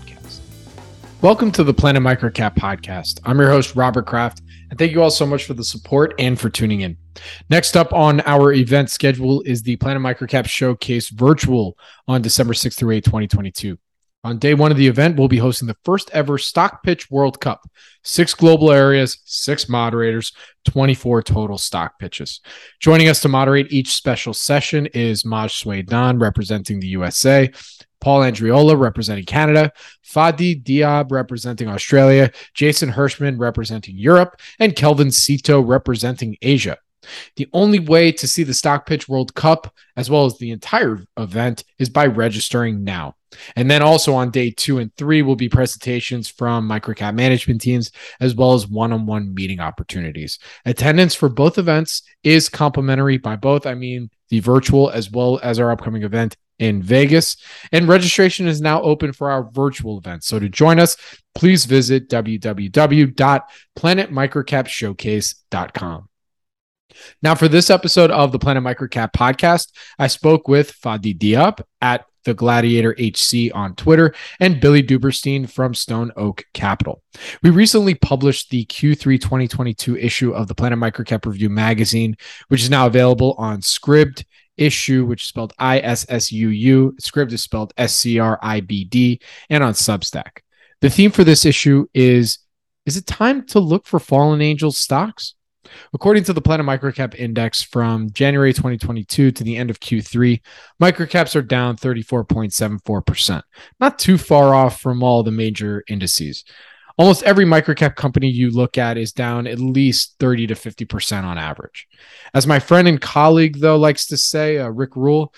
podcast. Welcome to the Planet Microcap podcast. I'm your host, Robert Kraft, and thank you all so much for the support and for tuning in. Next up on our event schedule is the Planet Microcap Showcase Virtual on December 6th through 8, 2022. On day one of the event, we'll be hosting the first ever Stock Pitch World Cup. Six global areas, six moderators, 24 total stock pitches. Joining us to moderate each special session is Maj Soueidan, representing the USA, Paul Andreola representing Canada, Fadi Diab representing Australia, Jason Hirschman representing Europe, and Kelvin Sito representing Asia. The only way to see the Stock Pitch World Cup, as well as the entire event, is by registering now. And then also on day two and three will be presentations from microcap management teams, as well as one on one meeting opportunities. Attendance for both events is complimentary. By both, I mean the virtual as well as our upcoming event in Vegas. And registration is now open for our virtual event. So to join us, please visit www.planetmicrocapshowcase.com. Now, for this episode of the Planet Microcap podcast, I spoke with Fadi Diab at the Gladiator HC on Twitter and Billy Duberstein from Stone Oak Capital. We recently published the Q3 2022 issue of the Planet Microcap Review magazine, which is now available on Scribd, ISSUU, which is spelled I S S U U. Scribd is spelled S C R I B D, and on Substack. The theme for this issue is Is it time to look for fallen angels stocks? According to the Planet Microcap Index from January 2022 to the end of Q3, microcaps are down 34.74%, not too far off from all the major indices almost every microcap company you look at is down at least 30 to 50% on average. As my friend and colleague, though, likes to say, uh, Rick Rule,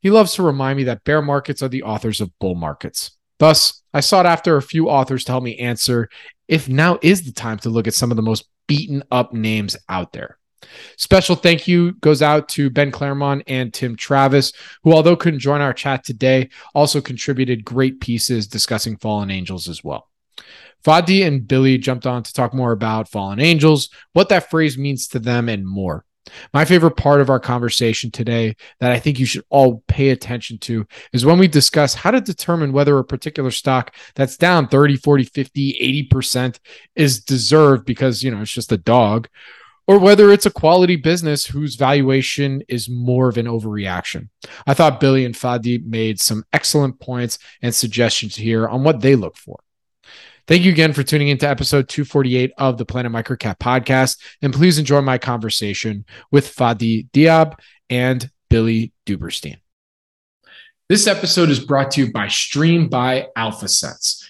he loves to remind me that bear markets are the authors of bull markets. Thus, I sought after a few authors to help me answer if now is the time to look at some of the most beaten up names out there. Special thank you goes out to Ben Claremon and Tim Travis, who, although couldn't join our chat today, also contributed great pieces discussing fallen angels as well. Fadi and Billy jumped on to talk more about fallen angels, what that phrase means to them, and more. My favorite part of our conversation today that I think you should all pay attention to is when we discuss how to determine whether a particular stock that's down 30, 40, 50, 80% is deserved because, you know, it's just a dog or whether it's a quality business whose valuation is more of an overreaction. I thought Billy and Fadi made some excellent points and suggestions here on what they look for. Thank you again for tuning into episode 248 of the Planet Microcap podcast. And please enjoy my conversation with Fadi Diab and Billy Duberstein. This episode is brought to you by Stream by AlphaSense.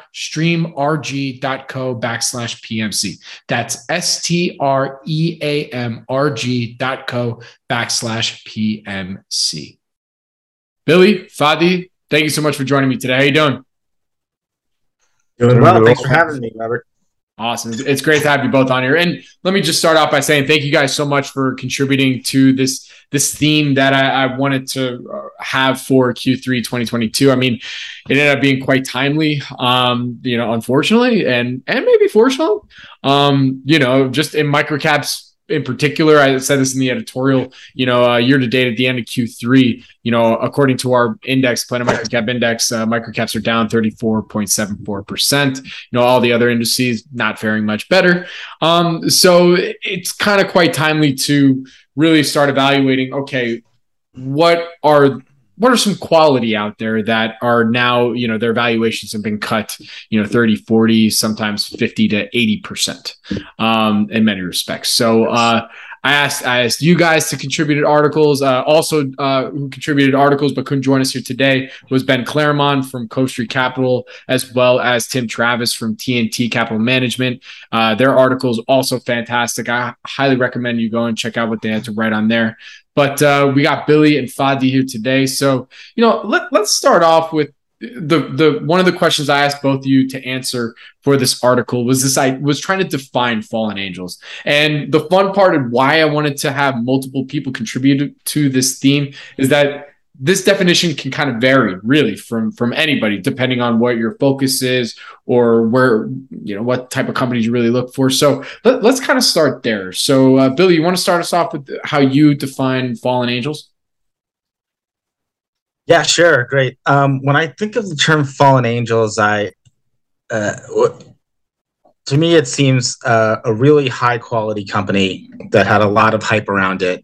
www.streamrg.co backslash PMC. That's S T R E A M R G dot co backslash PMC. Billy, Fadi, thank you so much for joining me today. How you doing? Doing well. Thanks for having me, Robert. Awesome. It's great to have you both on here. And let me just start off by saying thank you guys so much for contributing to this this theme that I, I wanted to uh, have for Q3 2022. I mean, it ended up being quite timely, um, you know, unfortunately, and and maybe fortunately, um, you know, just in microcaps in particular, I said this in the editorial, you know, uh, year to date at the end of Q3, you know, according to our index, Planet Microcap Index, uh, microcaps are down 34.74%. You know, all the other indices not faring much better. Um, so it's kind of quite timely to really start evaluating, okay, what are what are some quality out there that are now, you know, their valuations have been cut, you know, 30, 40, sometimes 50 to 80% um, in many respects. So uh, I asked I asked you guys to contribute articles. Uh, also, uh, who contributed articles but couldn't join us here today was Ben Claremon from Cove Street Capital, as well as Tim Travis from TNT Capital Management. Uh, their articles also fantastic. I highly recommend you go and check out what they had to write on there. But uh, we got Billy and Fadi here today. So, you know, let, let's start off with the the one of the questions I asked both of you to answer for this article was this I was trying to define fallen angels. And the fun part of why I wanted to have multiple people contribute to this theme is that this definition can kind of vary really from from anybody depending on what your focus is or where you know what type of companies you really look for. So let, us kind of start there. So uh, billy you want to start us off with how you define fallen angels? Yeah sure. Great. Um, when i think of the term fallen angels i uh, to me it seems uh, a really high quality company that had a lot of hype around it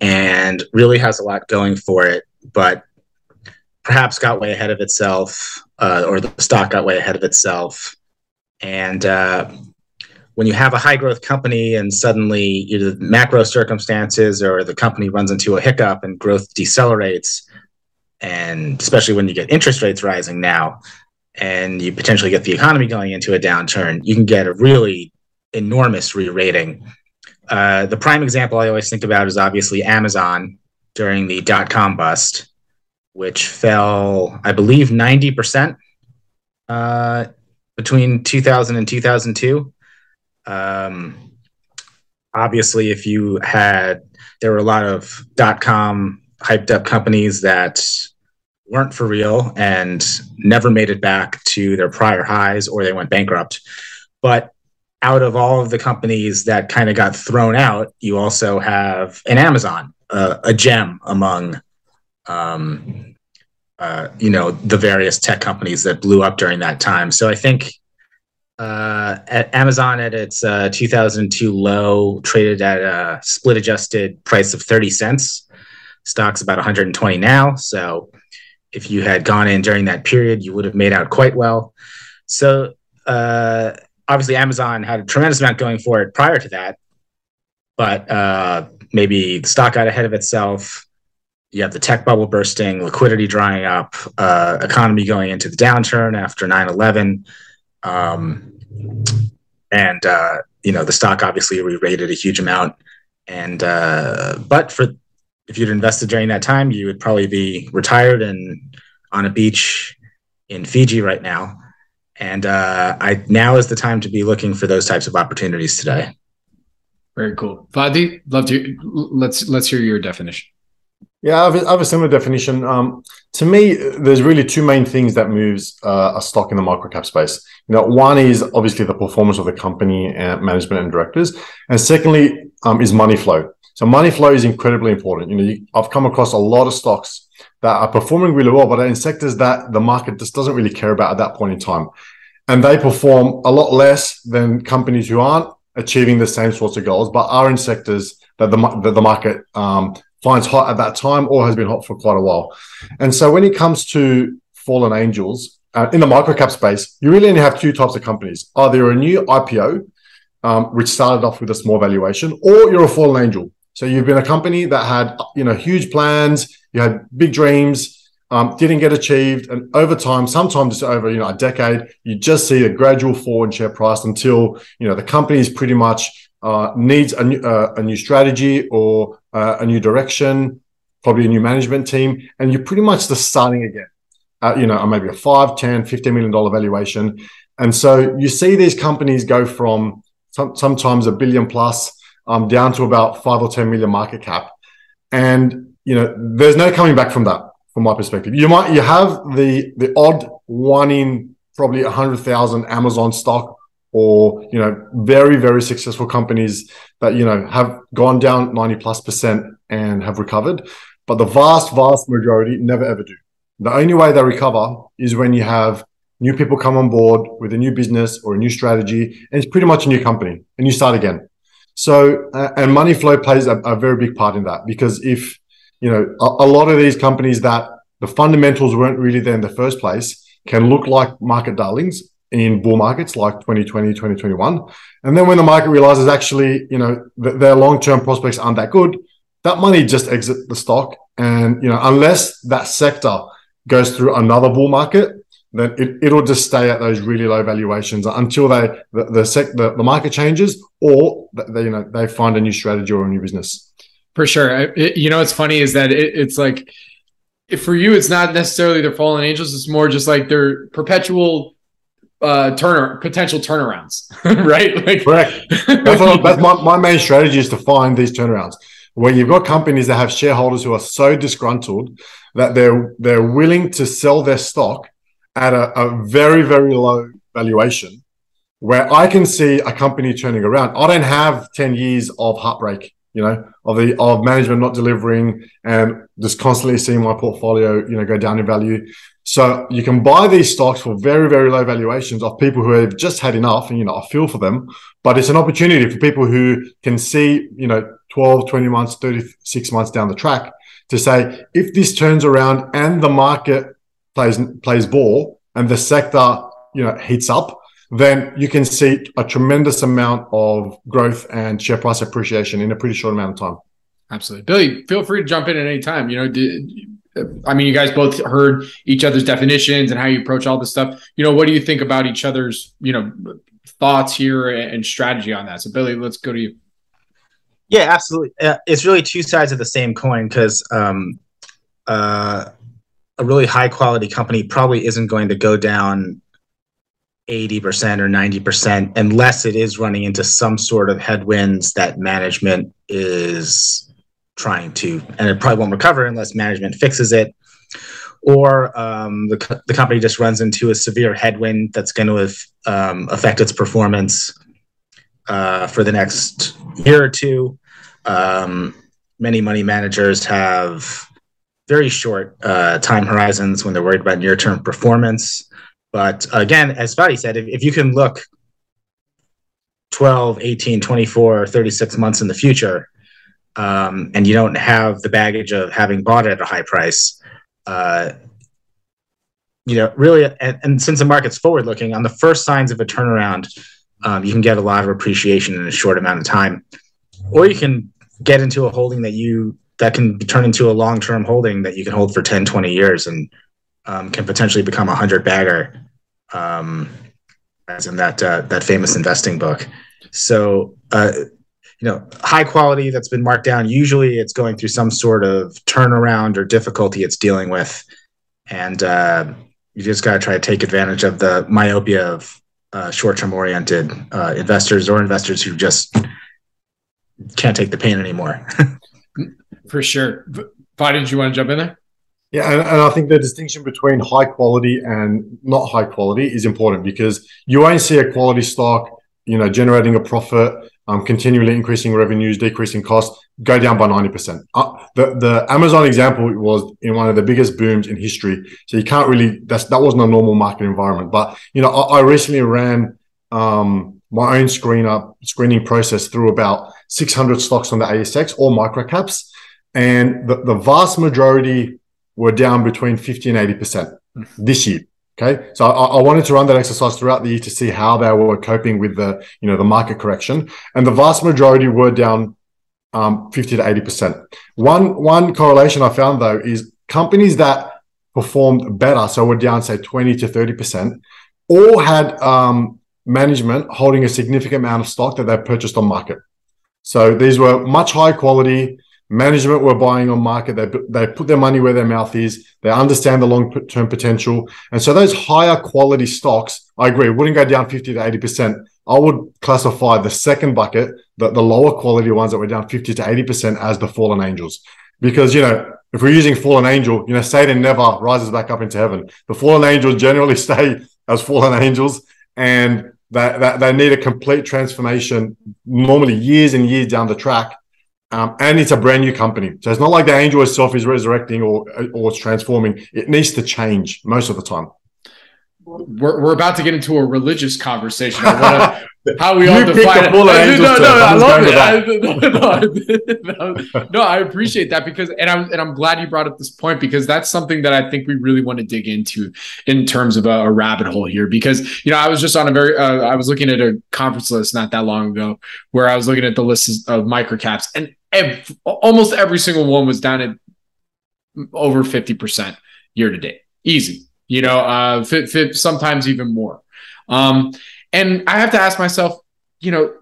and really has a lot going for it but perhaps got way ahead of itself, uh, or the stock got way ahead of itself. And uh, when you have a high growth company and suddenly either macro circumstances or the company runs into a hiccup and growth decelerates, and especially when you get interest rates rising now, and you potentially get the economy going into a downturn, you can get a really enormous re-rating. Uh, the prime example I always think about is obviously Amazon, during the dot com bust, which fell, I believe, 90% uh, between 2000 and 2002. Um, obviously, if you had, there were a lot of dot com hyped up companies that weren't for real and never made it back to their prior highs or they went bankrupt. But out of all of the companies that kind of got thrown out, you also have an Amazon uh, a gem among um, uh, you know the various tech companies that blew up during that time. So I think uh, at Amazon at its uh, 2002 low traded at a split adjusted price of 30 cents. Stock's about 120 now. So if you had gone in during that period, you would have made out quite well. So uh, obviously, Amazon had a tremendous amount going for it prior to that, but uh, maybe the stock got ahead of itself. You have the tech bubble bursting, liquidity drying up, uh, economy going into the downturn after 9 11. Um, and, uh, you know, the stock obviously re rated a huge amount. And, uh, but for if you'd invested during that time, you would probably be retired and on a beach in Fiji right now. And uh, I now is the time to be looking for those types of opportunities today. Very cool. Fadi. love to let's let's hear your definition. Yeah, I have, a, I have a similar definition. Um, to me, there's really two main things that moves uh, a stock in the microcap space. You know, one is obviously the performance of the company and management and directors, and secondly um, is money flow. So money flow is incredibly important. You know, you, I've come across a lot of stocks that are performing really well, but are in sectors that the market just doesn't really care about at that point in time. and they perform a lot less than companies who aren't achieving the same sorts of goals, but are in sectors that the, that the market um, finds hot at that time or has been hot for quite a while. And so when it comes to fallen angels uh, in the microcap space, you really only have two types of companies. Either a new IPO, um, which started off with a small valuation, or you're a fallen angel. So you've been a company that had you know huge plans, you had big dreams, um, didn't get achieved, and over time, sometimes over you know a decade, you just see a gradual fall in share price until you know the company is pretty much uh, needs a new, uh, a new strategy or uh, a new direction, probably a new management team, and you're pretty much just starting again. Uh, you know, maybe a 5, 10, 15 million dollar valuation. And so you see these companies go from some, sometimes a billion plus um, down to about five or 10 million market cap. And, you know, there's no coming back from that from my perspective. You might, you have the, the odd one in probably a hundred thousand Amazon stock or, you know, very, very successful companies that, you know, have gone down 90 plus percent and have recovered. But the vast, vast majority never ever do. The only way they recover is when you have new people come on board with a new business or a new strategy, and it's pretty much a new company, and you start again. So, uh, and money flow plays a, a, very big part in that because if you know a, a lot of these companies that the fundamentals weren't really there in the first place can look like market darlings in bull markets like 2020 2021 and then when the market realizes actually you know th- their long-term prospects aren't that good that money just exit the stock. And you know unless that sector goes through another bull market then it, it'll just stay at those really low valuations until they the the, sec, the, the market changes or they you know they find a new strategy or a new business for sure. It, you know what's funny is that it, it's like for you it's not necessarily their fallen angels. It's more just like their perpetual uh turner potential turnarounds right? Like correct. That's, what, that's my, my main strategy is to find these turnarounds. Where you've got companies that have shareholders who are so disgruntled that they're they're willing to sell their stock at a, a very very low valuation where I can see a company turning around. I don't have 10 years of heartbreak, you know, of the of management not delivering and just constantly seeing my portfolio, you know, go down in value. So you can buy these stocks for very, very low valuations of people who have just had enough and, you know, I feel for them, but it's an opportunity for people who can see, you know, 12, 20 months, 36 months down the track to say, if this turns around and the market plays, plays ball and the sector, you know, heats up, then you can see a tremendous amount of growth and share price appreciation in a pretty short amount of time. Absolutely. Billy, feel free to jump in at any time. You know, did, I mean, you guys both heard each other's definitions and how you approach all this stuff. You know, what do you think about each other's, you know, thoughts here and strategy on that? So, Billy, let's go to you. Yeah, absolutely. Uh, it's really two sides of the same coin because um, uh, a really high quality company probably isn't going to go down 80% or 90% unless it is running into some sort of headwinds that management is trying to, and it probably won't recover unless management fixes it. Or um, the, the company just runs into a severe headwind that's going to um, affect its performance uh, for the next year or two. Um, many money managers have very short uh, time horizons when they're worried about near term performance. But again, as Fadi said, if, if you can look 12, 18, 24, 36 months in the future, um, and you don't have the baggage of having bought it at a high price, uh, you know, really, and, and, since the market's forward looking, on the first signs of a turnaround, um, you can get a lot of appreciation in a short amount of time. Or you can get into a holding that you that can turn into a long term holding that you can hold for 10, 20 years and um, can potentially become a hundred bagger, um, as in that uh, that famous investing book. So, uh, you know, high quality that's been marked down. Usually, it's going through some sort of turnaround or difficulty it's dealing with, and uh, you just got to try to take advantage of the myopia of uh, short-term oriented uh, investors or investors who just can't take the pain anymore. For sure. Did you want to jump in there? Yeah, and, and, I think the distinction between high quality and not high quality is important because you won't see a quality stock, you know, generating a profit um, continually increasing revenues, decreasing costs, go down by 90%. Uh, the, the Amazon example was in one of the biggest booms in history. So you can't really, that's, that wasn't a normal market environment. But, you know, I, I recently ran um, my own screen up screening process through about 600 stocks on the ASX, all microcaps. And the, the vast majority were down between 50 and 80% this year. Okay. So I, I, wanted to run that exercise throughout the year to see how they were coping with the, you know, the market correction. And the vast majority were down um, 50 to 80%. One, one correlation I found though is companies that performed better, so were down, say 20 to 30%, all had um, management holding a significant amount of stock that they purchased on market. So these were much higher quality, management were buying on market. They, they put their money where their mouth is. They understand the long term potential. And so those higher quality stocks, I agree, wouldn't go down 50 to 80%. I would classify the second bucket, the, the lower quality ones that were down 50 to 80% as the fallen angels. Because, you know, if we're using fallen angel, you know, Satan never rises back up into heaven. The fallen angels generally stay as fallen angels and that they need a complete transformation, normally years and years down the track um, and it's a brand new company. So it's not like the angel itself is resurrecting or or it's transforming. It needs to change most of the time. We're, we're about to get into a religious conversation. how we all define it. No, no, I love it. no, no, I appreciate that because, and I'm and I'm glad you brought up this point because that's something that I think we really want to dig into in terms of a, a rabbit hole here. Because you know, I was just on a very, uh, I was looking at a conference list not that long ago where I was looking at the list of microcaps, and ev- almost every single one was down at over fifty percent year to date, easy. You know, uh, fit, fit, sometimes even more. Um, and I have to ask myself, you know,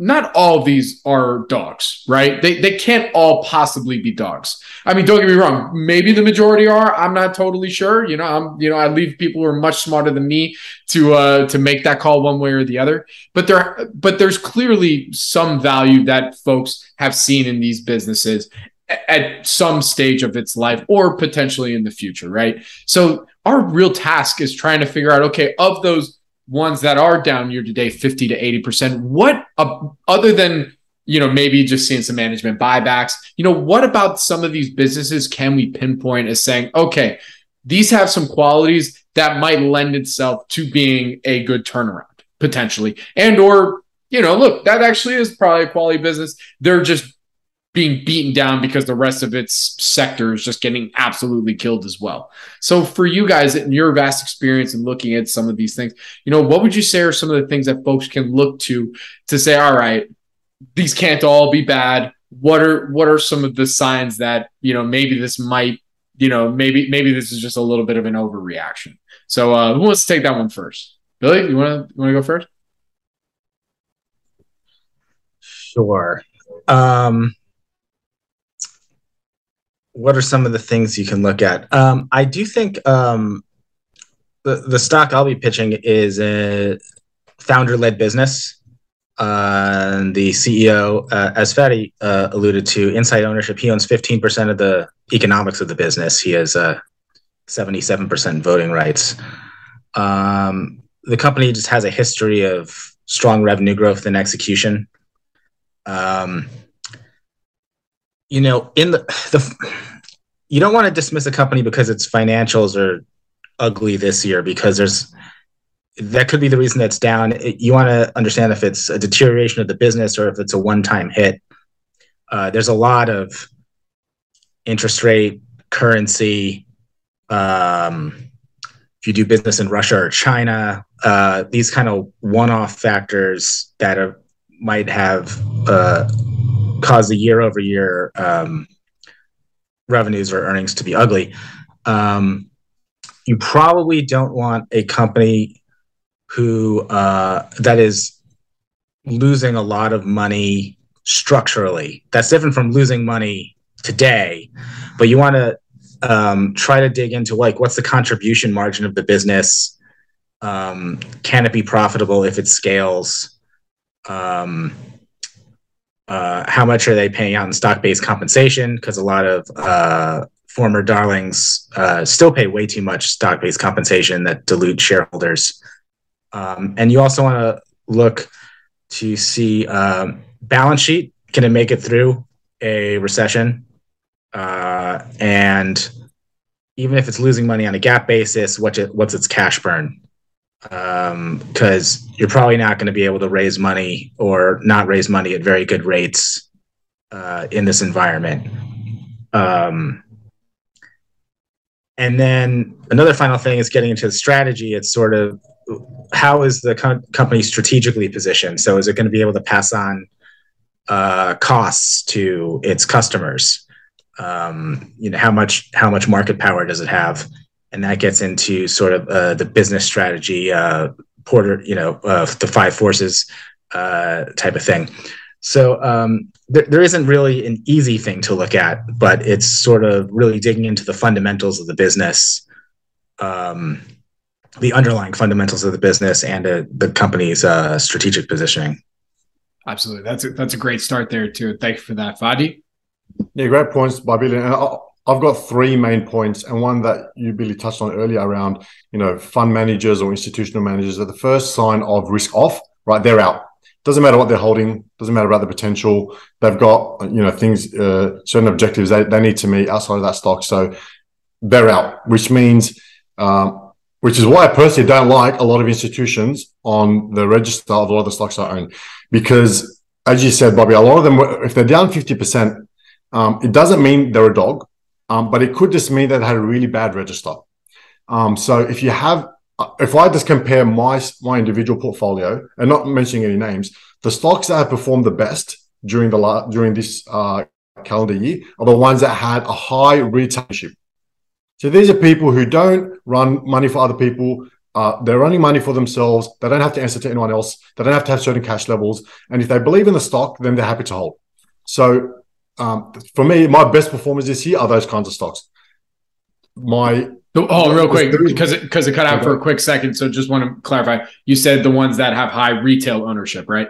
not all these are dogs, right? They they can't all possibly be dogs. I mean, don't get me wrong, maybe the majority are. I'm not totally sure. You know, I'm you know, I leave people who are much smarter than me to uh to make that call one way or the other. But there but there's clearly some value that folks have seen in these businesses at some stage of its life or potentially in the future, right? So our real task is trying to figure out okay, of those ones that are down year to date 50 to 80%. What, uh, other than, you know, maybe just seeing some management buybacks, you know, what about some of these businesses can we pinpoint as saying, okay, these have some qualities that might lend itself to being a good turnaround potentially and or you know look that actually is probably a quality business they're just being beaten down because the rest of its sector is just getting absolutely killed as well. So for you guys in your vast experience and looking at some of these things, you know, what would you say are some of the things that folks can look to to say, all right, these can't all be bad. What are what are some of the signs that, you know, maybe this might, you know, maybe maybe this is just a little bit of an overreaction. So uh who wants to take that one first? Billy, you wanna you wanna go first? Sure. Um what are some of the things you can look at? Um, I do think um, the the stock I'll be pitching is a founder led business. Uh, the CEO, uh, as Fadi uh, alluded to, inside ownership. He owns fifteen percent of the economics of the business. He has uh, seventy-seven percent voting rights. Um, the company just has a history of strong revenue growth and execution. Um, you know, in the the you don't want to dismiss a company because its financials are ugly this year because there's that could be the reason that's down. It, you want to understand if it's a deterioration of the business or if it's a one-time hit. Uh, there's a lot of interest rate, currency. Um, if you do business in Russia or China, uh, these kind of one-off factors that are, might have uh, caused the year-over-year um, revenues or earnings to be ugly. Um, you probably don't want a company who uh, that is losing a lot of money structurally. That's different from losing money today, but you want to um, try to dig into like what's the contribution margin of the business. Um, can it be profitable if it scales? Um, uh, how much are they paying out in stock-based compensation? Because a lot of uh, former darlings uh, still pay way too much stock-based compensation that dilute shareholders. Um, and you also want to look to see um, balance sheet can it make it through a recession, uh, and even if it's losing money on a GAAP basis, what's its cash burn? Because um, you're probably not going to be able to raise money or not raise money at very good rates uh, in this environment. Um, and then another final thing is getting into the strategy. It's sort of how is the co- company strategically positioned? So is it going to be able to pass on uh, costs to its customers? Um, you know, how much how much market power does it have? And that gets into sort of uh, the business strategy, uh, Porter, you know, uh, the five forces uh, type of thing. So um, there, there isn't really an easy thing to look at, but it's sort of really digging into the fundamentals of the business, um, the underlying fundamentals of the business, and uh, the company's uh, strategic positioning. Absolutely, that's a, that's a great start there too. Thank you for that, Fadi. Yeah, great points by Billy. And I've got three main points, and one that you Billy touched on earlier around you know fund managers or institutional managers are the first sign of risk off. Right, they're out. Doesn't matter what they're holding doesn't matter about the potential. They've got you know things uh, certain objectives they, they need to meet outside of that stock so they're out which means um, which is why i personally don't like a lot of institutions on the register of a lot of the stocks i own. Because as you said bobby a lot of them if they're down 50% um, it doesn't mean they're a dog um, but it could just mean that they had a really bad register um, so if you have if I just compare my my individual portfolio and not mentioning any names, the stocks that have performed the best during the during this uh, calendar year are the ones that had a high retailership. So these are people who don't run money for other people. Uh, they're running money for themselves. They don't have to answer to anyone else. They don't have to have certain cash levels. And if they believe in the stock, then they're happy to hold. So um, for me, my best performers this year are those kinds of stocks. My Oh, real quick, because it because it cut out for a quick second. So just want to clarify. You said the ones that have high retail ownership, right?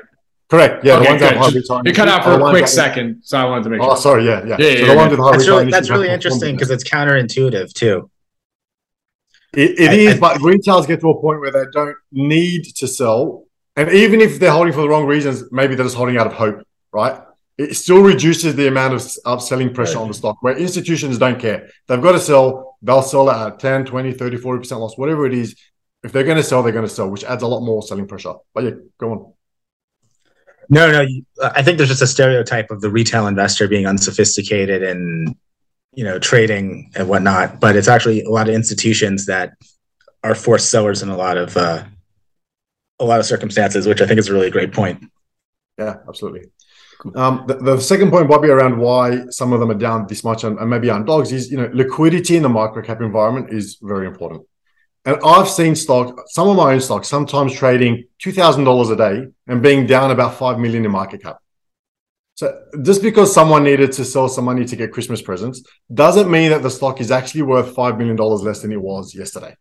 Correct. Yeah, okay, the ones that have just, You cut out for a quick second, so I wanted to make. Oh, sure. sorry. Yeah, yeah. yeah, yeah, so yeah, yeah. That's really, that's really interesting because it's counterintuitive too. It, it I, is, I, but retailers get to a point where they don't need to sell, and even if they're holding for the wrong reasons, maybe they're just holding out of hope, right? It still reduces the amount of, of selling pressure right. on the stock. Where institutions don't care, they've got to sell they'll sell at 10, 20, 30, 40% loss, whatever it is. If they're going to sell, they're going to sell, which adds a lot more selling pressure. But yeah, go on. No, no. I think there's just a stereotype of the retail investor being unsophisticated and, you know, trading and whatnot. But it's actually a lot of institutions that are forced sellers in a lot of, uh, a lot of circumstances, which I think is a really great point. Yeah, absolutely. Um, the, the, second point, Bobby, around why some of them are down this much and, and maybe aren't dogs is, you know, liquidity in the microcap environment is very important. And I've seen stock, some of my own stocks, sometimes trading two thousand dollars a day and being down about five million in market cap. So just because someone needed to sell some money to get Christmas presents doesn't mean that the stock is actually worth five million dollars less than it was yesterday.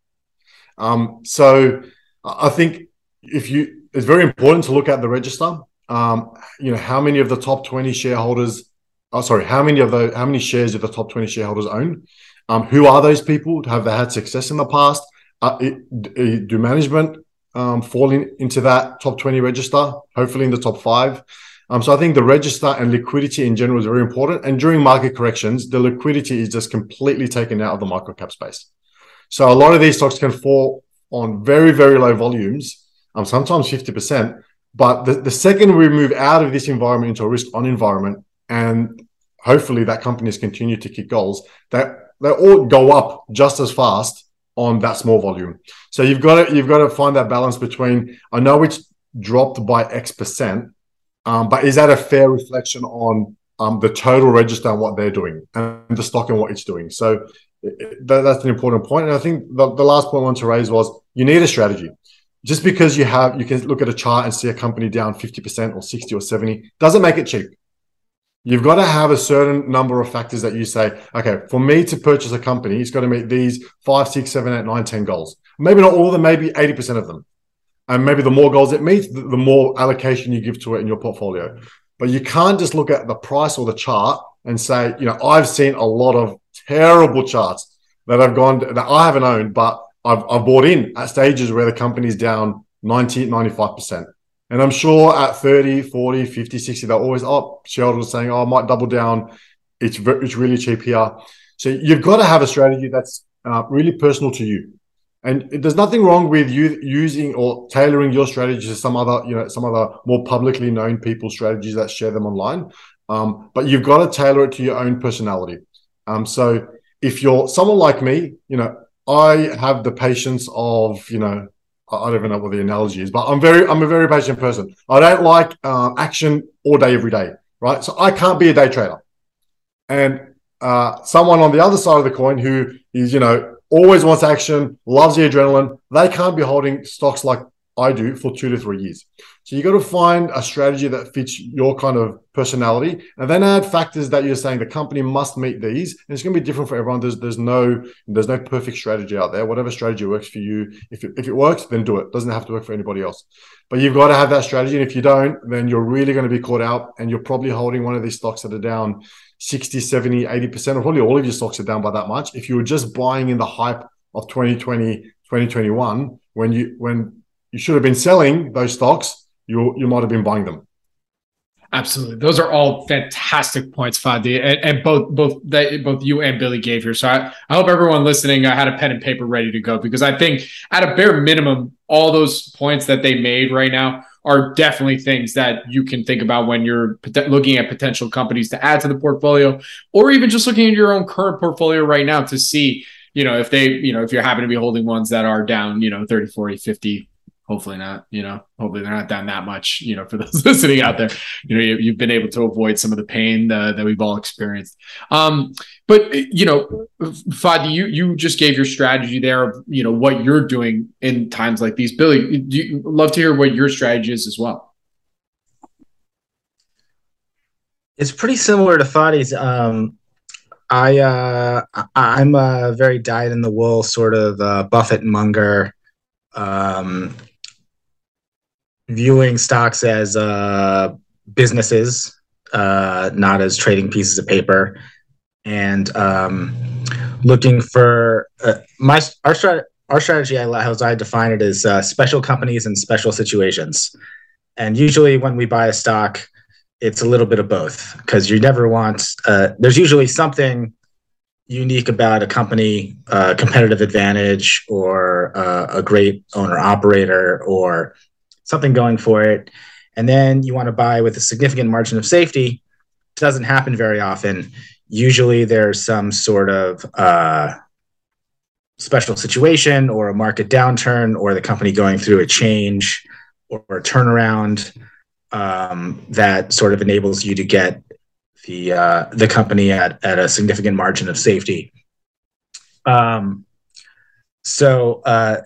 Um, so I think if you, it's very important to look at the register um, you know, how many of the top 20 shareholders, oh, sorry, how many of the, how many shares do the top 20 shareholders own? Um, who are those people? Have they had success in the past? Uh, it, do management um, fall in, into that top 20 register? Hopefully in the top five. Um, so I think the register and liquidity in general is very important. And during market corrections, the liquidity is just completely taken out of the microcap space. So a lot of these stocks can fall on very, very low volumes, um, sometimes 50%, but the, the second we move out of this environment into a risk on environment, and hopefully that companies continue to kick goals, that they all go up just as fast on that small volume. So you've got to you've got to find that balance between I know it's dropped by X percent, um, but is that a fair reflection on um, the total register and what they're doing and the stock and what it's doing? So that, that's an important point. And I think the, the last point I want to raise was you need a strategy just because you have you can look at a chart and see a company down 50% or 60 or 70 doesn't make it cheap. You've got to have a certain number of factors that you say okay for me to purchase a company it's got to meet these five six seven eight nine ten goals. Maybe not all of them maybe 80% of them. And maybe the more goals it meets the more allocation you give to it in your portfolio. But you can't just look at the price or the chart and say you know i've seen a lot of terrible charts that I've gone that i haven't owned but I've, I've bought in at stages where the company's down 90, 95%. And I'm sure at 30, 40, 50, 60, they're always up. Oh, shareholders saying, oh, I might double down. It's, it's really cheap here. So you've got to have a strategy that's uh, really personal to you. And there's nothing wrong with you using or tailoring your strategy to some other, you know, some other more publicly known people strategies that share them online. Um, but you've got to tailor it to your own personality. Um, so if you're someone like me, you know, I have the patience of, you know, I don't even know what the analogy is, but I'm very, I'm a very patient person. I don't like uh, action all day, every day, right? So I can't be a day trader. And uh, someone on the other side of the coin who is, you know, always wants action, loves the adrenaline, they can't be holding stocks like I do for two to three years. So you got to find a strategy that fits your kind of personality, and then add factors that you're saying the company must meet these. And it's going to be different for everyone. There's there's no there's no perfect strategy out there. Whatever strategy works for you, if it, if it works, then do it. doesn't have to work for anybody else. But you've got to have that strategy, and if you don't, then you're really going to be caught out, and you're probably holding one of these stocks that are down 60, 70, 80%, or probably all of your stocks are down by that much. If you were just buying in the hype of 2020, 2021, when you when you should have been selling those stocks you you might have been buying them. Absolutely, those are all fantastic points, Fadi, and, and both both that both you and Billy gave here. So I, I hope everyone listening I had a pen and paper ready to go because I think at a bare minimum, all those points that they made right now are definitely things that you can think about when you're looking at potential companies to add to the portfolio, or even just looking at your own current portfolio right now to see, you know, if they, you know, if you're happen to be holding ones that are down, you know, 30, 40, 50 hopefully not you know hopefully they're not down that much you know for those listening out there. You know you, have been able to avoid some of the pain uh, that we've all experienced. Um but you know fadi you you just gave your strategy there of you know what you're doing in times like these. Billy do you love to hear what your strategy is as well. It's pretty similar to fadi's. Um I uh, I'm a very dyed in the wool sort of uh, Buffett Munger um, viewing stocks as uh, businesses, uh, not as trading pieces of paper, and um, looking for uh, my our strat- our strategy. As I define it is uh, special companies and special situations. And usually, when we buy a stock, it's a little bit of both because you never want. Uh, there's usually something unique about a company, uh, competitive advantage, or a great owner operator, or something going for it, and then you want to buy with a significant margin of safety, doesn't happen very often. Usually there's some sort of uh, special situation or a market downturn or the company going through a change or a turnaround um, that sort of enables you to get the uh, the company at, at a significant margin of safety. Um, so uh,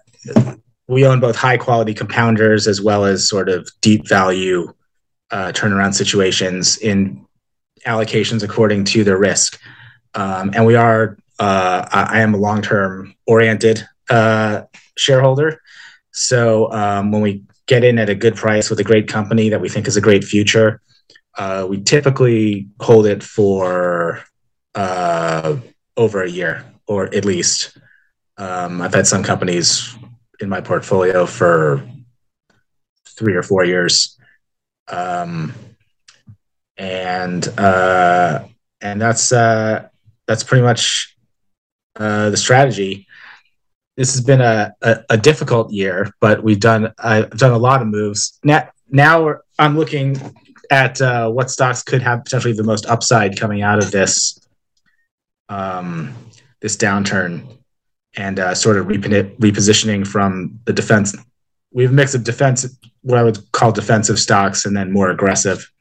we own both high quality compounders as well as sort of deep value uh, turnaround situations in allocations according to their risk. Um, and we are, uh, I am a long term oriented uh, shareholder. So um, when we get in at a good price with a great company that we think is a great future, uh, we typically hold it for uh, over a year or at least. Um, I've had some companies in my portfolio for three or four years. Um, and uh, and that's uh, that's pretty much uh, the strategy. This has been a, a, a, difficult year, but we've done I've done a lot of moves. Now now I'm looking at uh, what stocks could have potentially the most upside coming out of this um, this downturn and uh, sort of repositioning from the defense. We have a mix of defense, what I would call defensive stocks, and then more aggressive.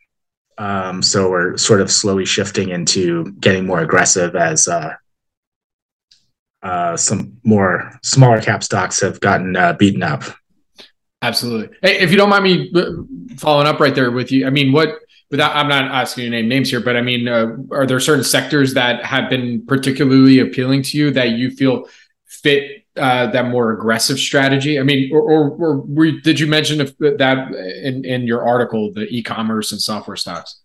Um, so we're sort of slowly shifting into getting more aggressive as uh, uh, some more smaller cap stocks have gotten uh, beaten up. Absolutely. Hey, if you don't mind me uh, following up right there with you, I mean, what without I'm not asking you name names here, but I mean, uh, are there certain sectors that have been particularly appealing to you that you feel fit uh, that more aggressive strategy? I mean, or, or, or were, did you mention that in, in your article, the e-commerce and software stocks?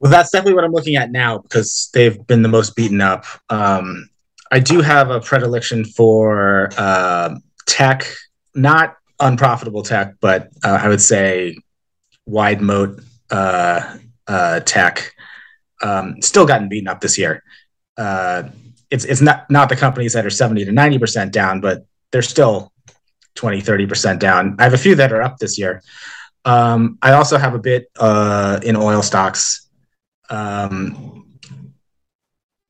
Well, that's definitely what I'm looking at now because they've been the most beaten up. Um, I do have a predilection for uh, tech, not unprofitable tech, but uh, I would say wide moat uh, uh, tech um, still gotten beaten up this year. It's it's not not the companies that are 70 to 90 percent down, but they're still 20 30 percent down. I have a few that are up this year. Um, I also have a bit uh, in oil stocks. Um,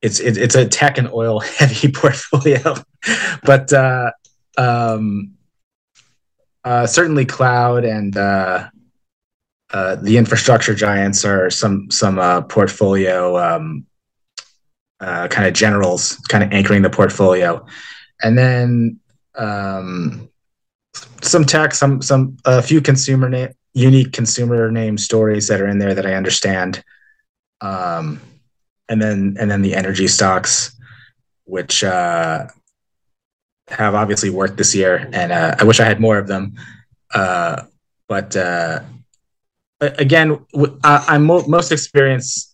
it's it, it's a tech and oil heavy portfolio, but uh, um, uh, certainly cloud and uh, uh, the infrastructure giants are some some uh, portfolio um, uh, kind of generals, kind of anchoring the portfolio, and then um, some tech, some some a few consumer name, unique consumer name stories that are in there that I understand. Um, and then and then the energy stocks, which uh, have obviously worked this year, and uh, I wish I had more of them. Uh, but uh, again, I, am mo- most experienced.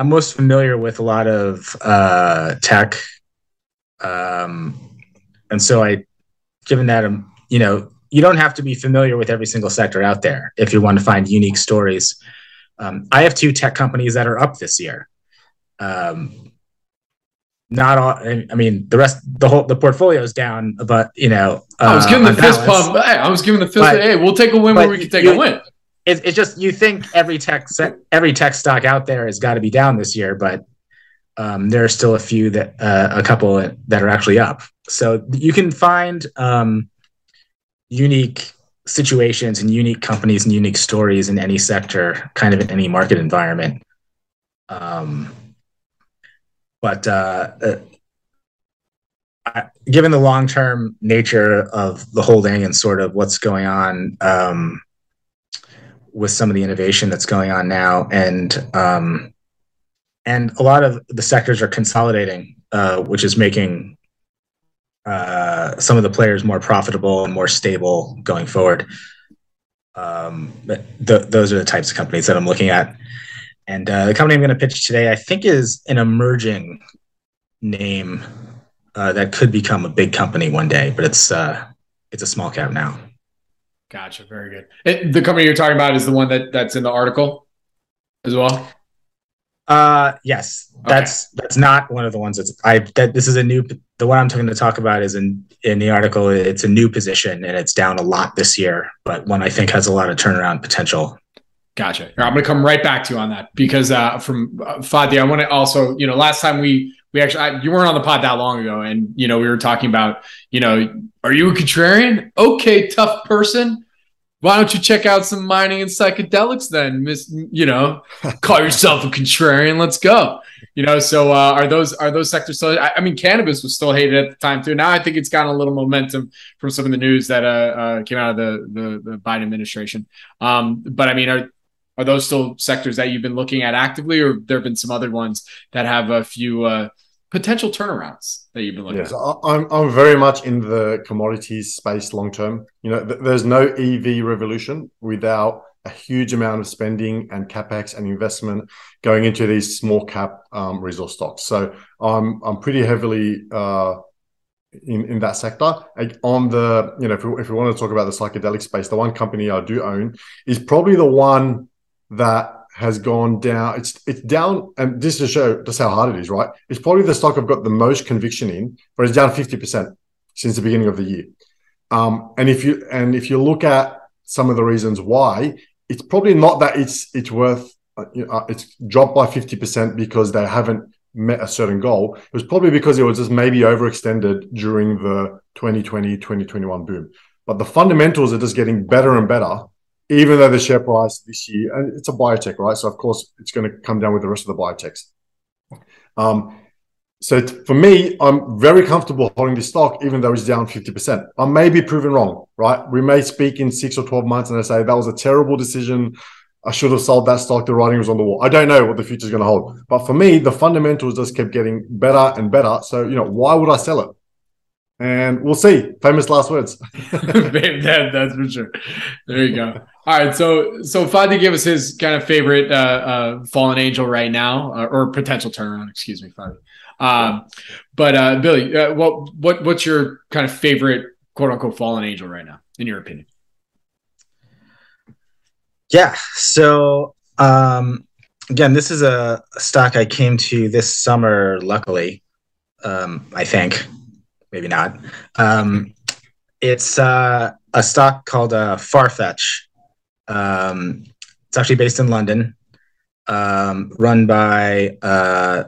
I'm most familiar with a lot of uh, tech, um, and so I, given that I'm, um, you know, you don't have to be familiar with every single sector out there if you want to find unique stories. Um, I have two tech companies that are up this year. Um, not all. I mean, the rest, the whole, the portfolio is down, but you know, uh, I was giving the fist pump. Hey, I was giving the fist. But, hey, we'll take a win where we can take you, a win. It's, it's just you think every tech every tech stock out there has got to be down this year, but um, there are still a few that uh, a couple that are actually up. So you can find um, unique situations and unique companies and unique stories in any sector, kind of in any market environment. Um, but uh, uh, I, given the long term nature of the holding and sort of what's going on um, with some of the innovation that's going on now, and um, and a lot of the sectors are consolidating, uh, which is making uh, some of the players more profitable and more stable going forward. Um, but th- those are the types of companies that I'm looking at. And uh, the company I'm going to pitch today, I think, is an emerging name uh, that could become a big company one day, but it's uh, it's a small cap now. Gotcha. Very good. It, the company you're talking about is the one that that's in the article as well. Uh, yes, that's okay. that's not one of the ones that's I that this is a new the one I'm going to talk about is in in the article. It's a new position and it's down a lot this year, but one I think has a lot of turnaround potential. Gotcha. I'm going to come right back to you on that because uh, from uh, Fadi, I want to also, you know, last time we we actually I, you weren't on the pod that long ago, and you know we were talking about, you know, are you a contrarian? Okay, tough person. Why don't you check out some mining and psychedelics then, Miss? You know, call yourself a contrarian. Let's go. You know, so uh, are those are those sectors still? I, I, mean, cannabis was still hated at the time too. Now I think it's gotten a little momentum from some of the news that uh, uh, came out of the, the the Biden administration. Um, but I mean, are are those still sectors that you've been looking at actively, or there have been some other ones that have a few uh, potential turnarounds that you've been looking yes, at? I'm I'm very much in the commodities space long term. You know, th- there's no EV revolution without a huge amount of spending and capex and investment going into these small cap um, resource stocks. So I'm I'm pretty heavily uh, in in that sector. On the you know, if we, if we want to talk about the psychedelic space, the one company I do own is probably the one that has gone down. It's it's down, and this to show just how hard it is, right? It's probably the stock I've got the most conviction in, but it's down fifty percent since the beginning of the year. Um, and if you and if you look at some of the reasons why, it's probably not that it's it's worth uh, it's dropped by fifty percent because they haven't met a certain goal. It was probably because it was just maybe overextended during the 2020 2021 boom. But the fundamentals are just getting better and better even though the share price this year, and it's a biotech, right? So of course it's going to come down with the rest of the biotechs. Um, so for me, I'm very comfortable holding this stock, even though it's down 50%. I may be proven wrong, right? We may speak in six or 12 months and I say that was a terrible decision. I should have sold that stock. The writing was on the wall. I don't know what the future is going to hold. But for me, the fundamentals just kept getting better and better. So, you know, why would I sell it? And we'll see. Famous last words. that, that's for sure. There you go. All right, so so Fadi gave us his kind of favorite uh, uh, fallen angel right now, uh, or potential turnaround. Excuse me, Fadi. Um, but uh, Billy, uh, what what what's your kind of favorite quote unquote fallen angel right now, in your opinion? Yeah. So um, again, this is a stock I came to this summer. Luckily, um, I think maybe not. Um, it's uh, a stock called uh, Farfetch. Um, it's actually based in London, um, run by uh,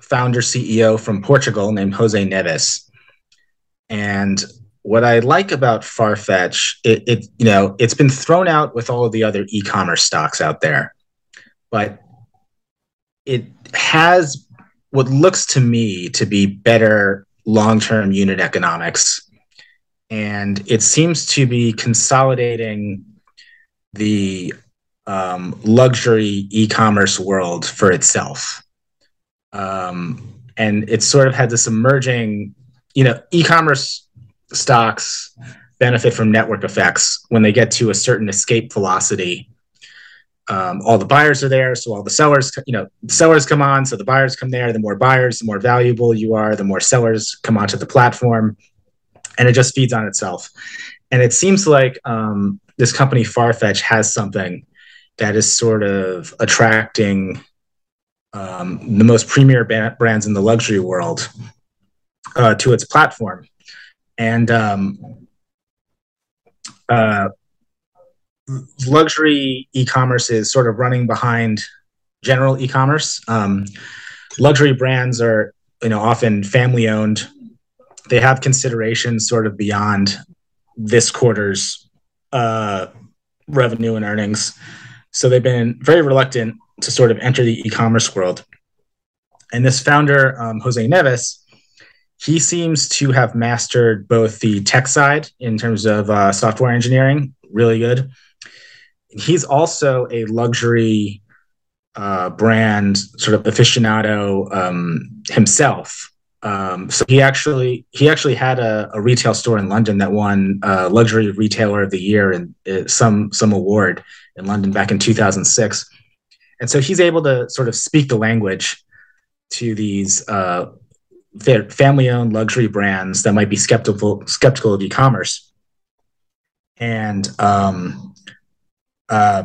founder CEO from Portugal named Jose Neves. And what I like about Farfetch, it, it you know, it's been thrown out with all of the other e-commerce stocks out there, but it has what looks to me to be better long-term unit economics, and it seems to be consolidating the um, luxury e-commerce world for itself. Um, and it sort of had this emerging, you know, e-commerce stocks benefit from network effects when they get to a certain escape velocity. Um, all the buyers are there, so all the sellers, you know, sellers come on, so the buyers come there. The more buyers, the more valuable you are. The more sellers come onto the platform, and it just feeds on itself. And it seems like um, this company Farfetch has something that is sort of attracting um, the most premier brands in the luxury world uh, to its platform and um, uh, luxury e-commerce is sort of running behind general e-commerce. Um, luxury brands are, you know, often family-owned. They have considerations sort of beyond this quarter's uh, revenue and earnings, so they've been very reluctant to sort of enter the e-commerce world. And this founder, um, Jose Neves, he seems to have mastered both the tech side in terms of uh, software engineering, really good. He's also a luxury uh, brand sort of aficionado um, himself. Um, so he actually he actually had a, a, retail store in London that won uh, luxury retailer of the year and uh, some some award in London back in 2006. And so he's able to sort of speak the language to these uh, family-owned luxury brands that might be skeptical skeptical of e-commerce. And um, uh,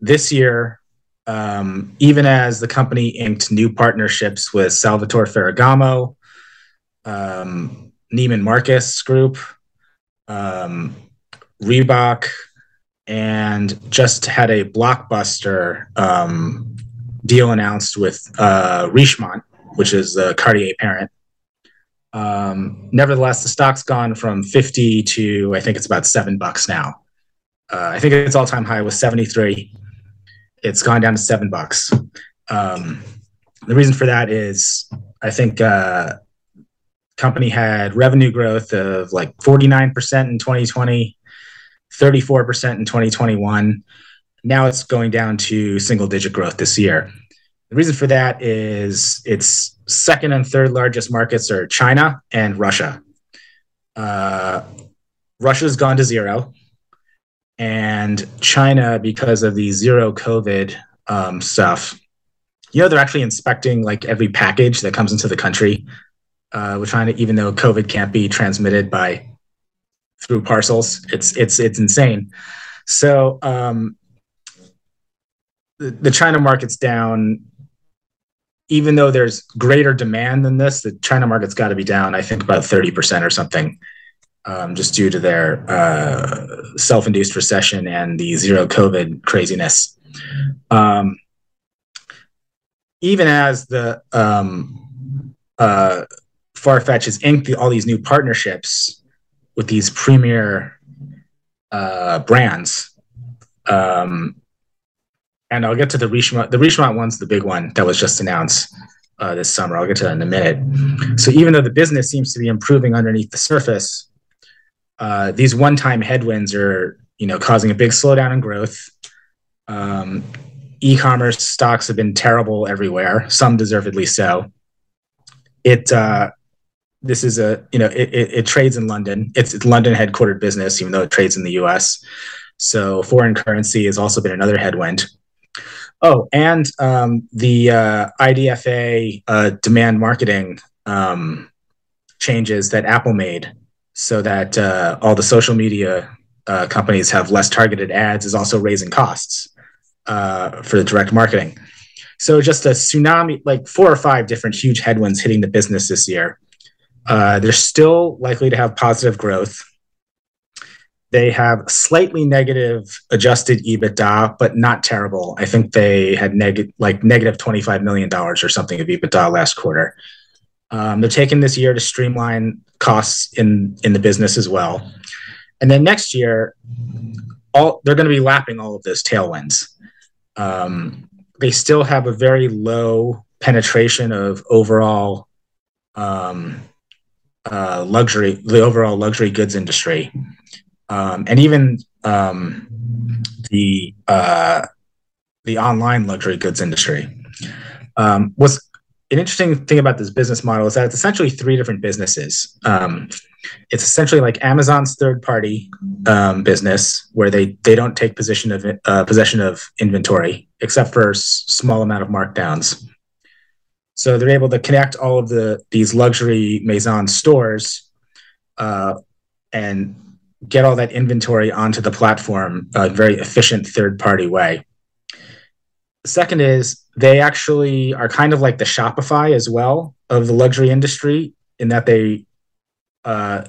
this year, um, even as the company inked new partnerships with Salvatore Ferragamo, um, Neiman Marcus Group, um, Reebok, and just had a blockbuster um, deal announced with uh, Richemont, which is the Cartier parent. Um, nevertheless, the stock's gone from 50 to I think it's about seven bucks now. Uh, I think its all-time high was 73. It's gone down to seven bucks. Um, the reason for that is I think uh, company had revenue growth of like 49% in 2020, 34% in 2021. Now it's going down to single digit growth this year. The reason for that is its second and third largest markets are China and Russia. Uh, Russia's gone to zero, and China, because of the zero COVID um, stuff, you know, they're actually inspecting like every package that comes into the country. Uh, we're trying to, even though COVID can't be transmitted by through parcels, it's it's it's insane. So um, the, the China market's down even though there's greater demand than this, the China market's got to be down, I think, about 30% or something, um, just due to their uh, self induced recession and the zero COVID craziness. Um, even as the um, uh, Farfetch has inked all these new partnerships with these premier uh, brands, um, and I'll get to the Richemont. The Richemont one's the big one that was just announced uh, this summer. I'll get to that in a minute. So even though the business seems to be improving underneath the surface, uh, these one-time headwinds are, you know, causing a big slowdown in growth. Um, e-commerce stocks have been terrible everywhere, some deservedly so. It uh, this is a you know it, it, it trades in London. It's, it's London headquartered business, even though it trades in the U.S. So foreign currency has also been another headwind. Oh, and um, the uh, IDFA uh, demand marketing um, changes that Apple made so that uh, all the social media uh, companies have less targeted ads is also raising costs uh, for the direct marketing. So just a tsunami, like four or five different huge headwinds hitting the business this year. Uh, they're still likely to have positive growth. They have slightly negative adjusted EBITDA, but not terrible. I think they had negative, like negative twenty-five million dollars or something of EBITDA last quarter. Um, they're taking this year to streamline costs in in the business as well, and then next year, all they're going to be lapping all of those tailwinds. Um, they still have a very low penetration of overall um, uh, luxury, the overall luxury goods industry, um, and even um, the uh, the online luxury goods industry. Um, was an interesting thing about this business model is that it's essentially three different businesses. Um, it's essentially like Amazon's third party um, business where they they don't take position of uh, possession of inventory except for s- small amount of markdowns. So they're able to connect all of the these luxury Maison stores uh, and get all that inventory onto the platform a very efficient third party way. Second is they actually are kind of like the Shopify as well of the luxury industry in that they uh,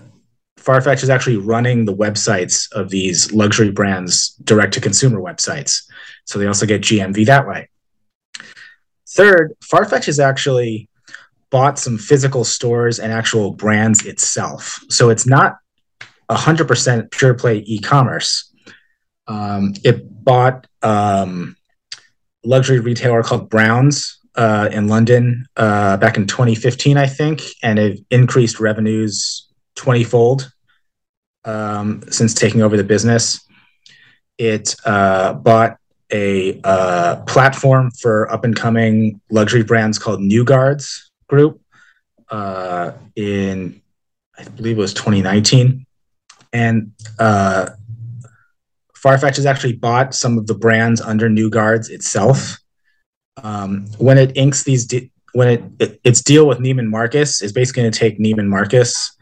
Farfetch is actually running the websites of these luxury brands direct to consumer websites. So they also get GMV that way. Third, Farfetch has actually bought some physical stores and actual brands itself. So it's not 100% pure play e commerce. Um, it bought um, luxury retailer called Browns uh, in London uh, back in 2015, I think, and it increased revenues 20 fold um, since taking over the business. It uh, bought a uh, platform for up and coming luxury brands called New Guards Group uh, in, I believe it was 2019. And uh, Farfetch has actually bought some of the brands under New Guards itself. Um, when it inks these, de- when it, it, its deal with Neiman Marcus is basically going to take Neiman Marcus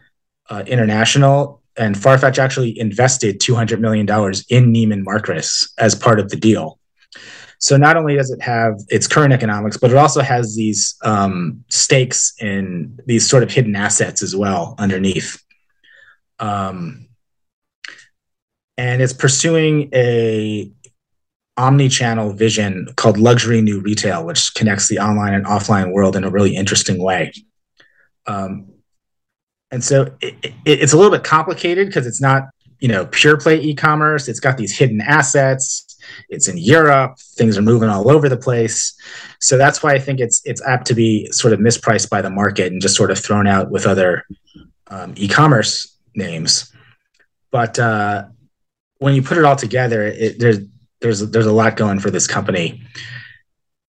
uh, International, and Farfetch actually invested $200 million in Neiman Marcus as part of the deal. So not only does it have its current economics, but it also has these um, stakes in these sort of hidden assets as well underneath. Um, and it's pursuing a omni-channel vision called luxury new retail which connects the online and offline world in a really interesting way. Um, and so it, it, it's a little bit complicated because it's not you know pure play e-commerce. It's got these hidden assets. It's in europe. Things are moving all over the place. So that's why i think it's it's apt to be sort of mispriced by the market and just sort of thrown out with other um, e-commerce names. But uh, when you put it all together, it, there's there's there's a lot going for this company,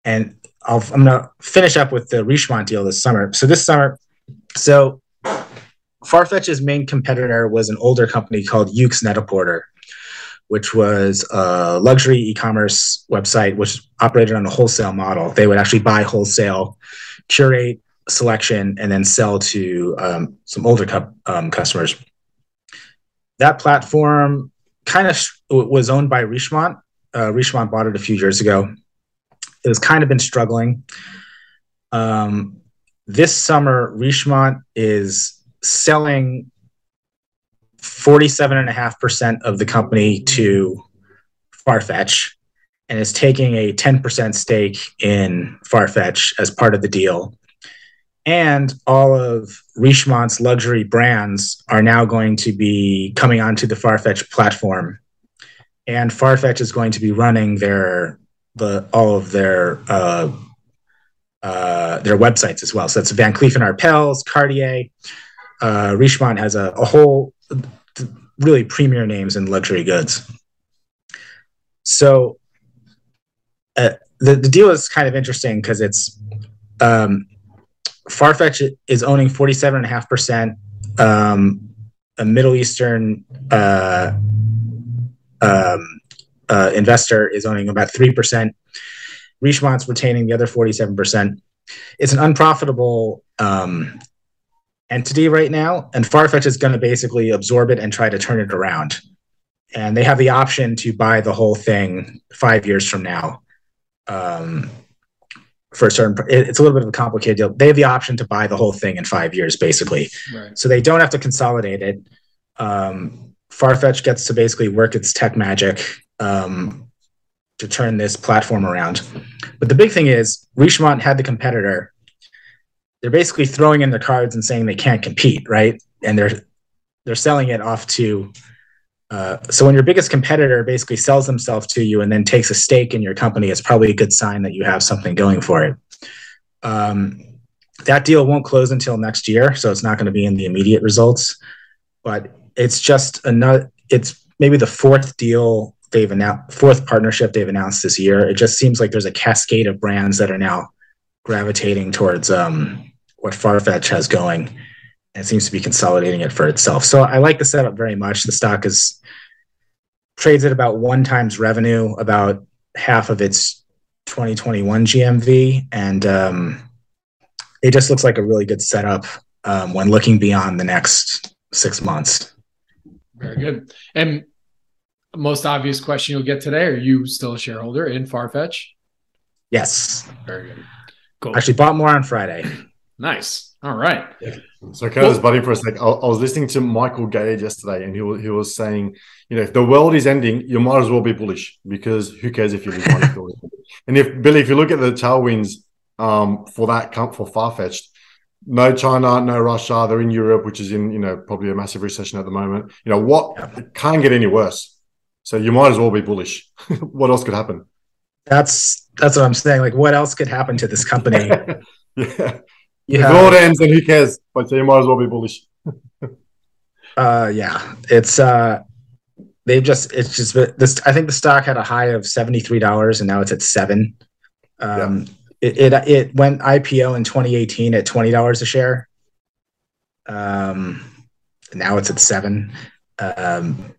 and I'll, I'm gonna finish up with the Richemont deal this summer. So this summer, so Farfetch's main competitor was an older company called Yoox Net-a-Porter, which was a luxury e-commerce website which operated on a wholesale model. They would actually buy wholesale, curate selection, and then sell to um, some older cu- um, customers. That platform kind of was owned by Richemont. Uh, Richemont bought it a few years ago. It has kind of been struggling. Um, this summer, Richemont is selling 47.5% of the company to Farfetch and is taking a 10% stake in Farfetch as part of the deal. And all of Richemont's luxury brands are now going to be coming onto the Farfetch platform. And Farfetch is going to be running their the all of their uh, uh, their websites as well. So that's Van Cleef and Arpels, Cartier. Uh, Richemont has a, a whole really premier names in luxury goods. So uh, the the deal is kind of interesting because it's um, Farfetch is owning 47.5%. Um, a Middle Eastern uh, um, uh, investor is owning about 3%. Richemont's retaining the other 47%. It's an unprofitable um, entity right now, and Farfetch is going to basically absorb it and try to turn it around. and they have the option to buy the whole thing five years from now. Um, for a certain, it's a little bit of a complicated deal. They have the option to buy the whole thing in five years, basically. Right. So they don't have to consolidate it. Um, Farfetch gets to basically work its tech magic um, to turn this platform around. But the big thing is, Richemont had the competitor. They're basically throwing in the cards and saying they can't compete, right? And they're they're selling it off to uh, so when your biggest competitor basically sells themselves to you and then takes a stake in your company, it's probably a good sign that you have something going for it. Um, that deal won't close until next year, so it's not going to be in the immediate results. But it's just another. It's maybe the fourth deal they've announced, fourth partnership they've announced this year. It just seems like there's a cascade of brands that are now gravitating towards um, what Farfetch has going and seems to be consolidating it for itself. So I like the setup very much. The stock is trades at about one times revenue, about half of its 2021 GMV, and um, it just looks like a really good setup um, when looking beyond the next six months. Very good. And most obvious question you'll get today: Are you still a shareholder in Farfetch? Yes. Very good. Cool. Actually, bought more on Friday. Nice. All right. So, can I just buddy for a sec? I, I, was listening to Michael Gayed yesterday, and he was, he was saying, you know, if the world is ending, you might as well be bullish because who cares if you lose money? and if Billy, if you look at the tailwinds um, for that for Farfetched, no China, no Russia, they're in Europe, which is in you know probably a massive recession at the moment. You know what? It can't get any worse. So you might as well be bullish. what else could happen? That's that's what I'm saying. Like, what else could happen to this company? yeah yeah. It ends, then who cares? But you might as well be bullish. uh, yeah, it's uh, they've just it's just this. I think the stock had a high of seventy three dollars, and now it's at seven. Um, yeah. it, it it went IPO in 2018 at twenty dollars a share. Um, now it's at seven. Um,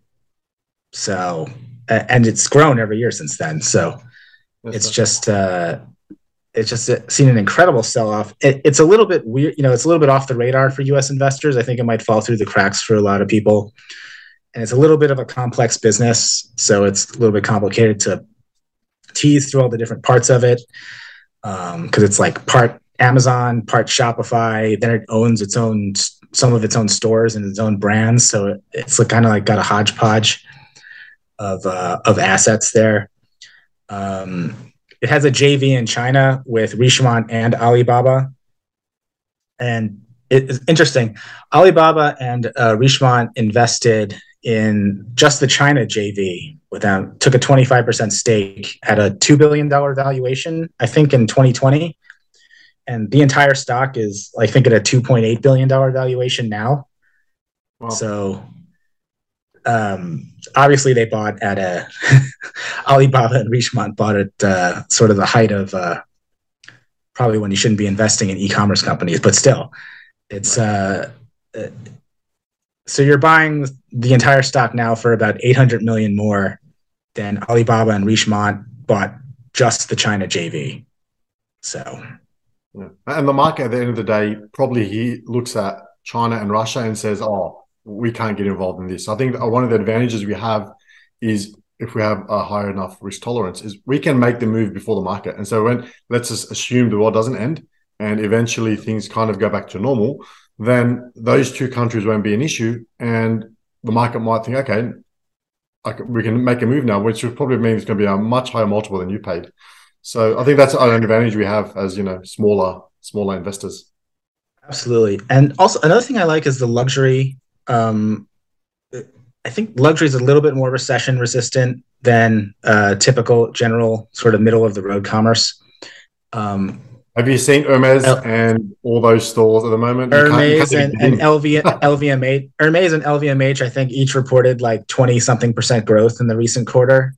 so and it's grown every year since then. So That's it's just uh it's just seen an incredible sell-off. It, it's a little bit weird, you know, it's a little bit off the radar for U.S. investors. I think it might fall through the cracks for a lot of people, and it's a little bit of a complex business, so it's a little bit complicated to tease through all the different parts of it because um, it's like part Amazon, part Shopify. Then it owns its own some of its own stores and its own brands, so it, it's kind of like got a hodgepodge of uh, of assets there. Um, it has a JV in China with Richemont and Alibaba. And it's interesting. Alibaba and uh, Richemont invested in just the China JV with them, took a 25% stake at a $2 billion valuation, I think in 2020. And the entire stock is, I think, at a $2.8 billion valuation now. Wow. So um, obviously they bought at a Alibaba and Richemont bought at uh, sort of the height of uh, probably when you shouldn't be investing in e-commerce companies, but still, it's uh, uh, so you're buying the entire stock now for about 800 million more than Alibaba and Richemont bought just the China JV. So, yeah. and the market at the end of the day probably he looks at China and Russia and says, "Oh, we can't get involved in this. I think one of the advantages we have is if we have a high enough risk tolerance is we can make the move before the market. And so when let's just assume the war doesn't end and eventually things kind of go back to normal, then those two countries won't be an issue, and the market might think, okay, we can make a move now, which would probably mean it's going to be a much higher multiple than you paid. So I think that's an advantage we have as you know smaller smaller investors. Absolutely, and also another thing I like is the luxury um, I think luxury is a little bit more recession resistant than uh, typical general sort of middle of the road commerce. Um, Have you seen Hermes and all those stores at the moment? Hermes and, and LV, LVMH, Hermes and LVMH, I think each reported like 20 something percent growth in the recent quarter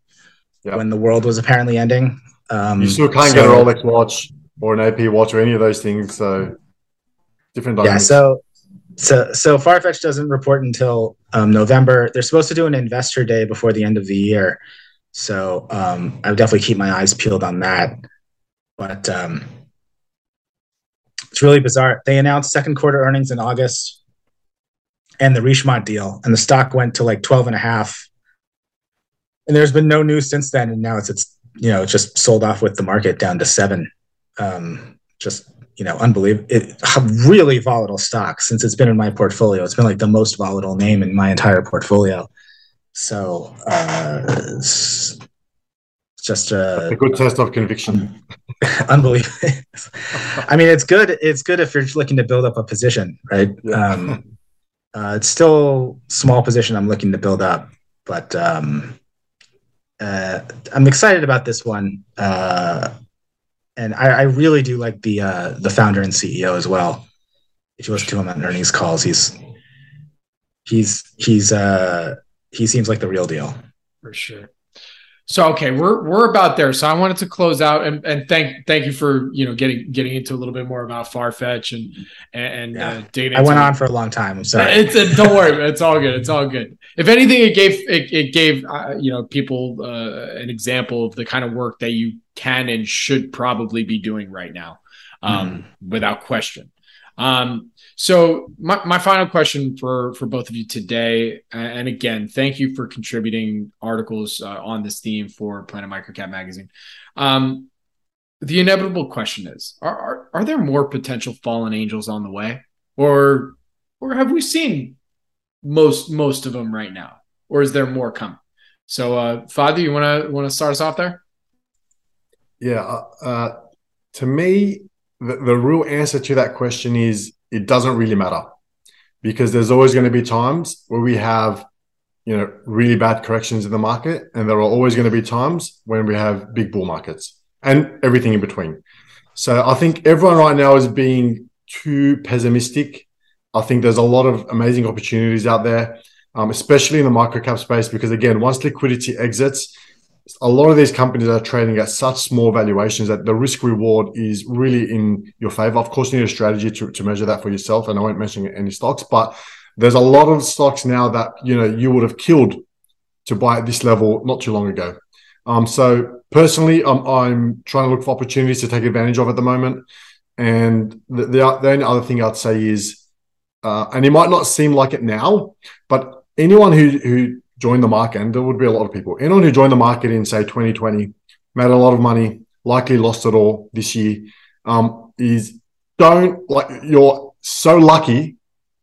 yep. when the world was apparently ending. Um, you still can't so, get a Rolex watch or an AP watch or any of those things. So different dynamics. Yeah. So so so Farfetch doesn't report until um, November. They're supposed to do an investor day before the end of the year, so um, I would definitely keep my eyes peeled on that. But um, it's really bizarre. They announced second quarter earnings in August, and the Richemont deal, and the stock went to like twelve and a half and there's been no news since then, and now it's it's you know just sold off with the market down to seven. Um, just you know, unbelievable. It, really volatile stock since it's been in my portfolio. It's been like the most volatile name in my entire portfolio. So uh, it's just a, a good test of conviction. unbelievable. I mean, it's good. It's good if you're looking to build up a position, right? Yeah. Um, uh, it's still small position I'm looking to build up, but um, uh, I'm excited about this one. Uh, and I, I, really do like the uh, the founder and CEO as well. If you listen to him on earnings calls, he's he's he's uh he seems like the real deal for sure. So okay, we're we're about there. So I wanted to close out and, and thank thank you for you know getting getting into a little bit more about Farfetch and and yeah. uh, I went on for a long time. I'm sorry. It's uh, don't worry, it's all good. It's all good. If anything, it gave it, it gave uh, you know people uh, an example of the kind of work that you can and should probably be doing right now, um, mm. without question. Um, so my, my final question for for both of you today, and again, thank you for contributing articles uh, on this theme for Planet Microcap magazine. Um, the inevitable question is: are, are are there more potential fallen angels on the way, or or have we seen most most of them right now, or is there more coming? So, uh, Fadi, you want to want to start us off there? Yeah, uh, uh, to me, the, the real answer to that question is it doesn't really matter because there's always going to be times where we have you know really bad corrections in the market and there are always going to be times when we have big bull markets and everything in between. So i think everyone right now is being too pessimistic. I think there's a lot of amazing opportunities out there um, especially in the microcap space because again once liquidity exits a lot of these companies are trading at such small valuations that the risk reward is really in your favor. Of course, you need a strategy to, to measure that for yourself. And I won't mention any stocks, but there's a lot of stocks now that you know you would have killed to buy at this level not too long ago. Um, so personally, I'm, I'm trying to look for opportunities to take advantage of at the moment. And the, the, the only other thing I'd say is, uh, and it might not seem like it now, but anyone who who join the market, and there would be a lot of people. Anyone who joined the market in say 2020 made a lot of money, likely lost it all this year. Um, is don't like you're so lucky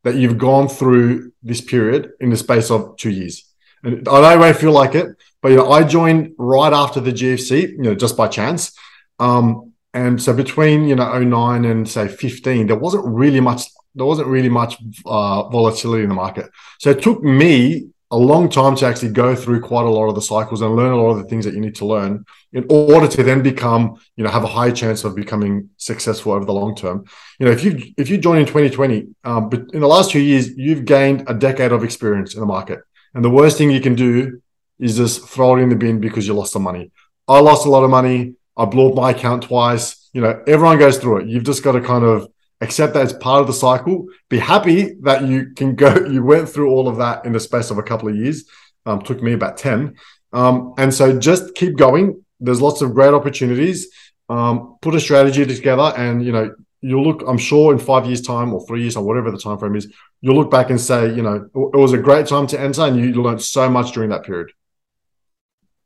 that you've gone through this period in the space of two years. And I it won't feel like it, but you know, I joined right after the GFC, you know, just by chance. Um, and so between you know 09 and say 15, there wasn't really much there wasn't really much uh, volatility in the market. So it took me a long time to actually go through quite a lot of the cycles and learn a lot of the things that you need to learn in order to then become, you know, have a high chance of becoming successful over the long term. You know, if you if you join in 2020, um, but in the last two years, you've gained a decade of experience in the market. And the worst thing you can do is just throw it in the bin because you lost some money. I lost a lot of money. I blew up my account twice. You know, everyone goes through it. You've just got to kind of accept that it's part of the cycle. Be happy that you can go, you went through all of that in the space of a couple of years. Um, took me about 10. Um, and so just keep going. There's lots of great opportunities. Um, put a strategy together and, you know, you'll look, I'm sure in five years time or three years or whatever the time frame is, you'll look back and say, you know, it was a great time to enter and you learned so much during that period.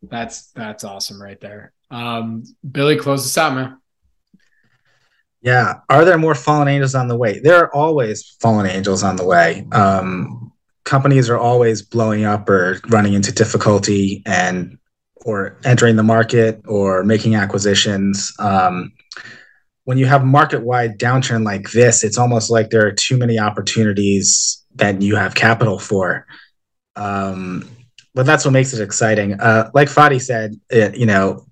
That's, that's awesome right there. Um, Billy, close this out, man. Yeah. Are there more fallen angels on the way? There are always fallen angels on the way. Um, companies are always blowing up or running into difficulty and or entering the market or making acquisitions. Um, when you have market-wide downturn like this, it's almost like there are too many opportunities that you have capital for. Um, but that's what makes it exciting. Uh, like Fadi said, it, you know,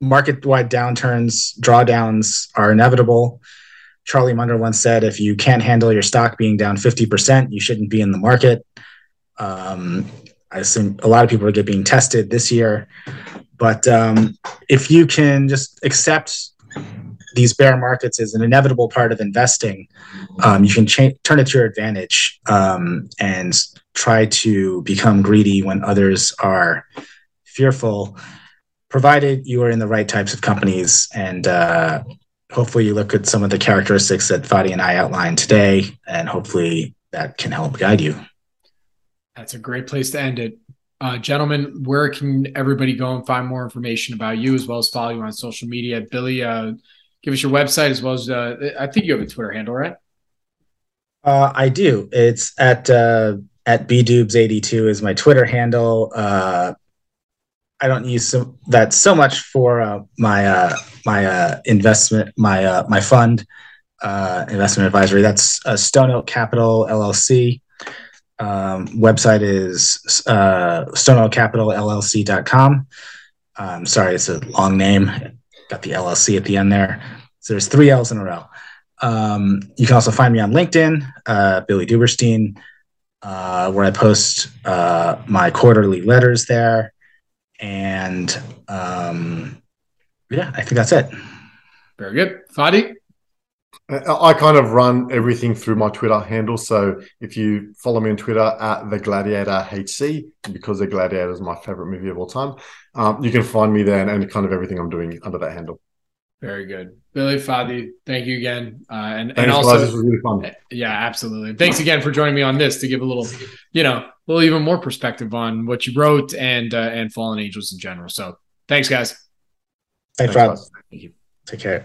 market wide downturns, drawdowns are inevitable. Charlie Munger once said, if you can't handle your stock being down 50%, you shouldn't be in the market. Um, I assume a lot of people are being tested this year. But um, if you can just accept these bear markets as an inevitable part of investing, um, you can cha- turn it to your advantage um, and try to become greedy when others are fearful provided you are in the right types of companies and uh, hopefully you look at some of the characteristics that Fadi and I outlined today, and hopefully that can help guide you. That's a great place to end it. Uh, gentlemen, where can everybody go and find more information about you as well as follow you on social media? Billy, uh, give us your website as well as uh, I think you have a Twitter handle, right? Uh, I do. It's at uh, at bdubes82 is my Twitter handle. I don't use so, that so much for uh, my uh, my uh, investment my uh, my fund uh, investment advisory. That's uh, Stone Oak Capital LLC. Um, website is uh, stoneoakcapitalllc.com. Um, sorry, it's a long name. Got the LLC at the end there. So there's three L's in a row. Um, you can also find me on LinkedIn, Billy Duberstein, where I post my quarterly letters there. And um, yeah, I think that's it. Very good. Fadi? I kind of run everything through my Twitter handle. So if you follow me on Twitter at the Gladiator HC, because the Gladiator is my favorite movie of all time, um, you can find me there and, and, kind of everything I'm doing under that handle. Very good, Billy Fadi. Thank you again, uh, and Thanks, and also this was really fun. Yeah, absolutely. Thanks again for joining me on this to give a little, you know, a little even more perspective on what you wrote and uh, and Fallen Angels in general. So thanks, guys. Thanks, Thanks, Rob. Thank you. Take care.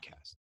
podcast.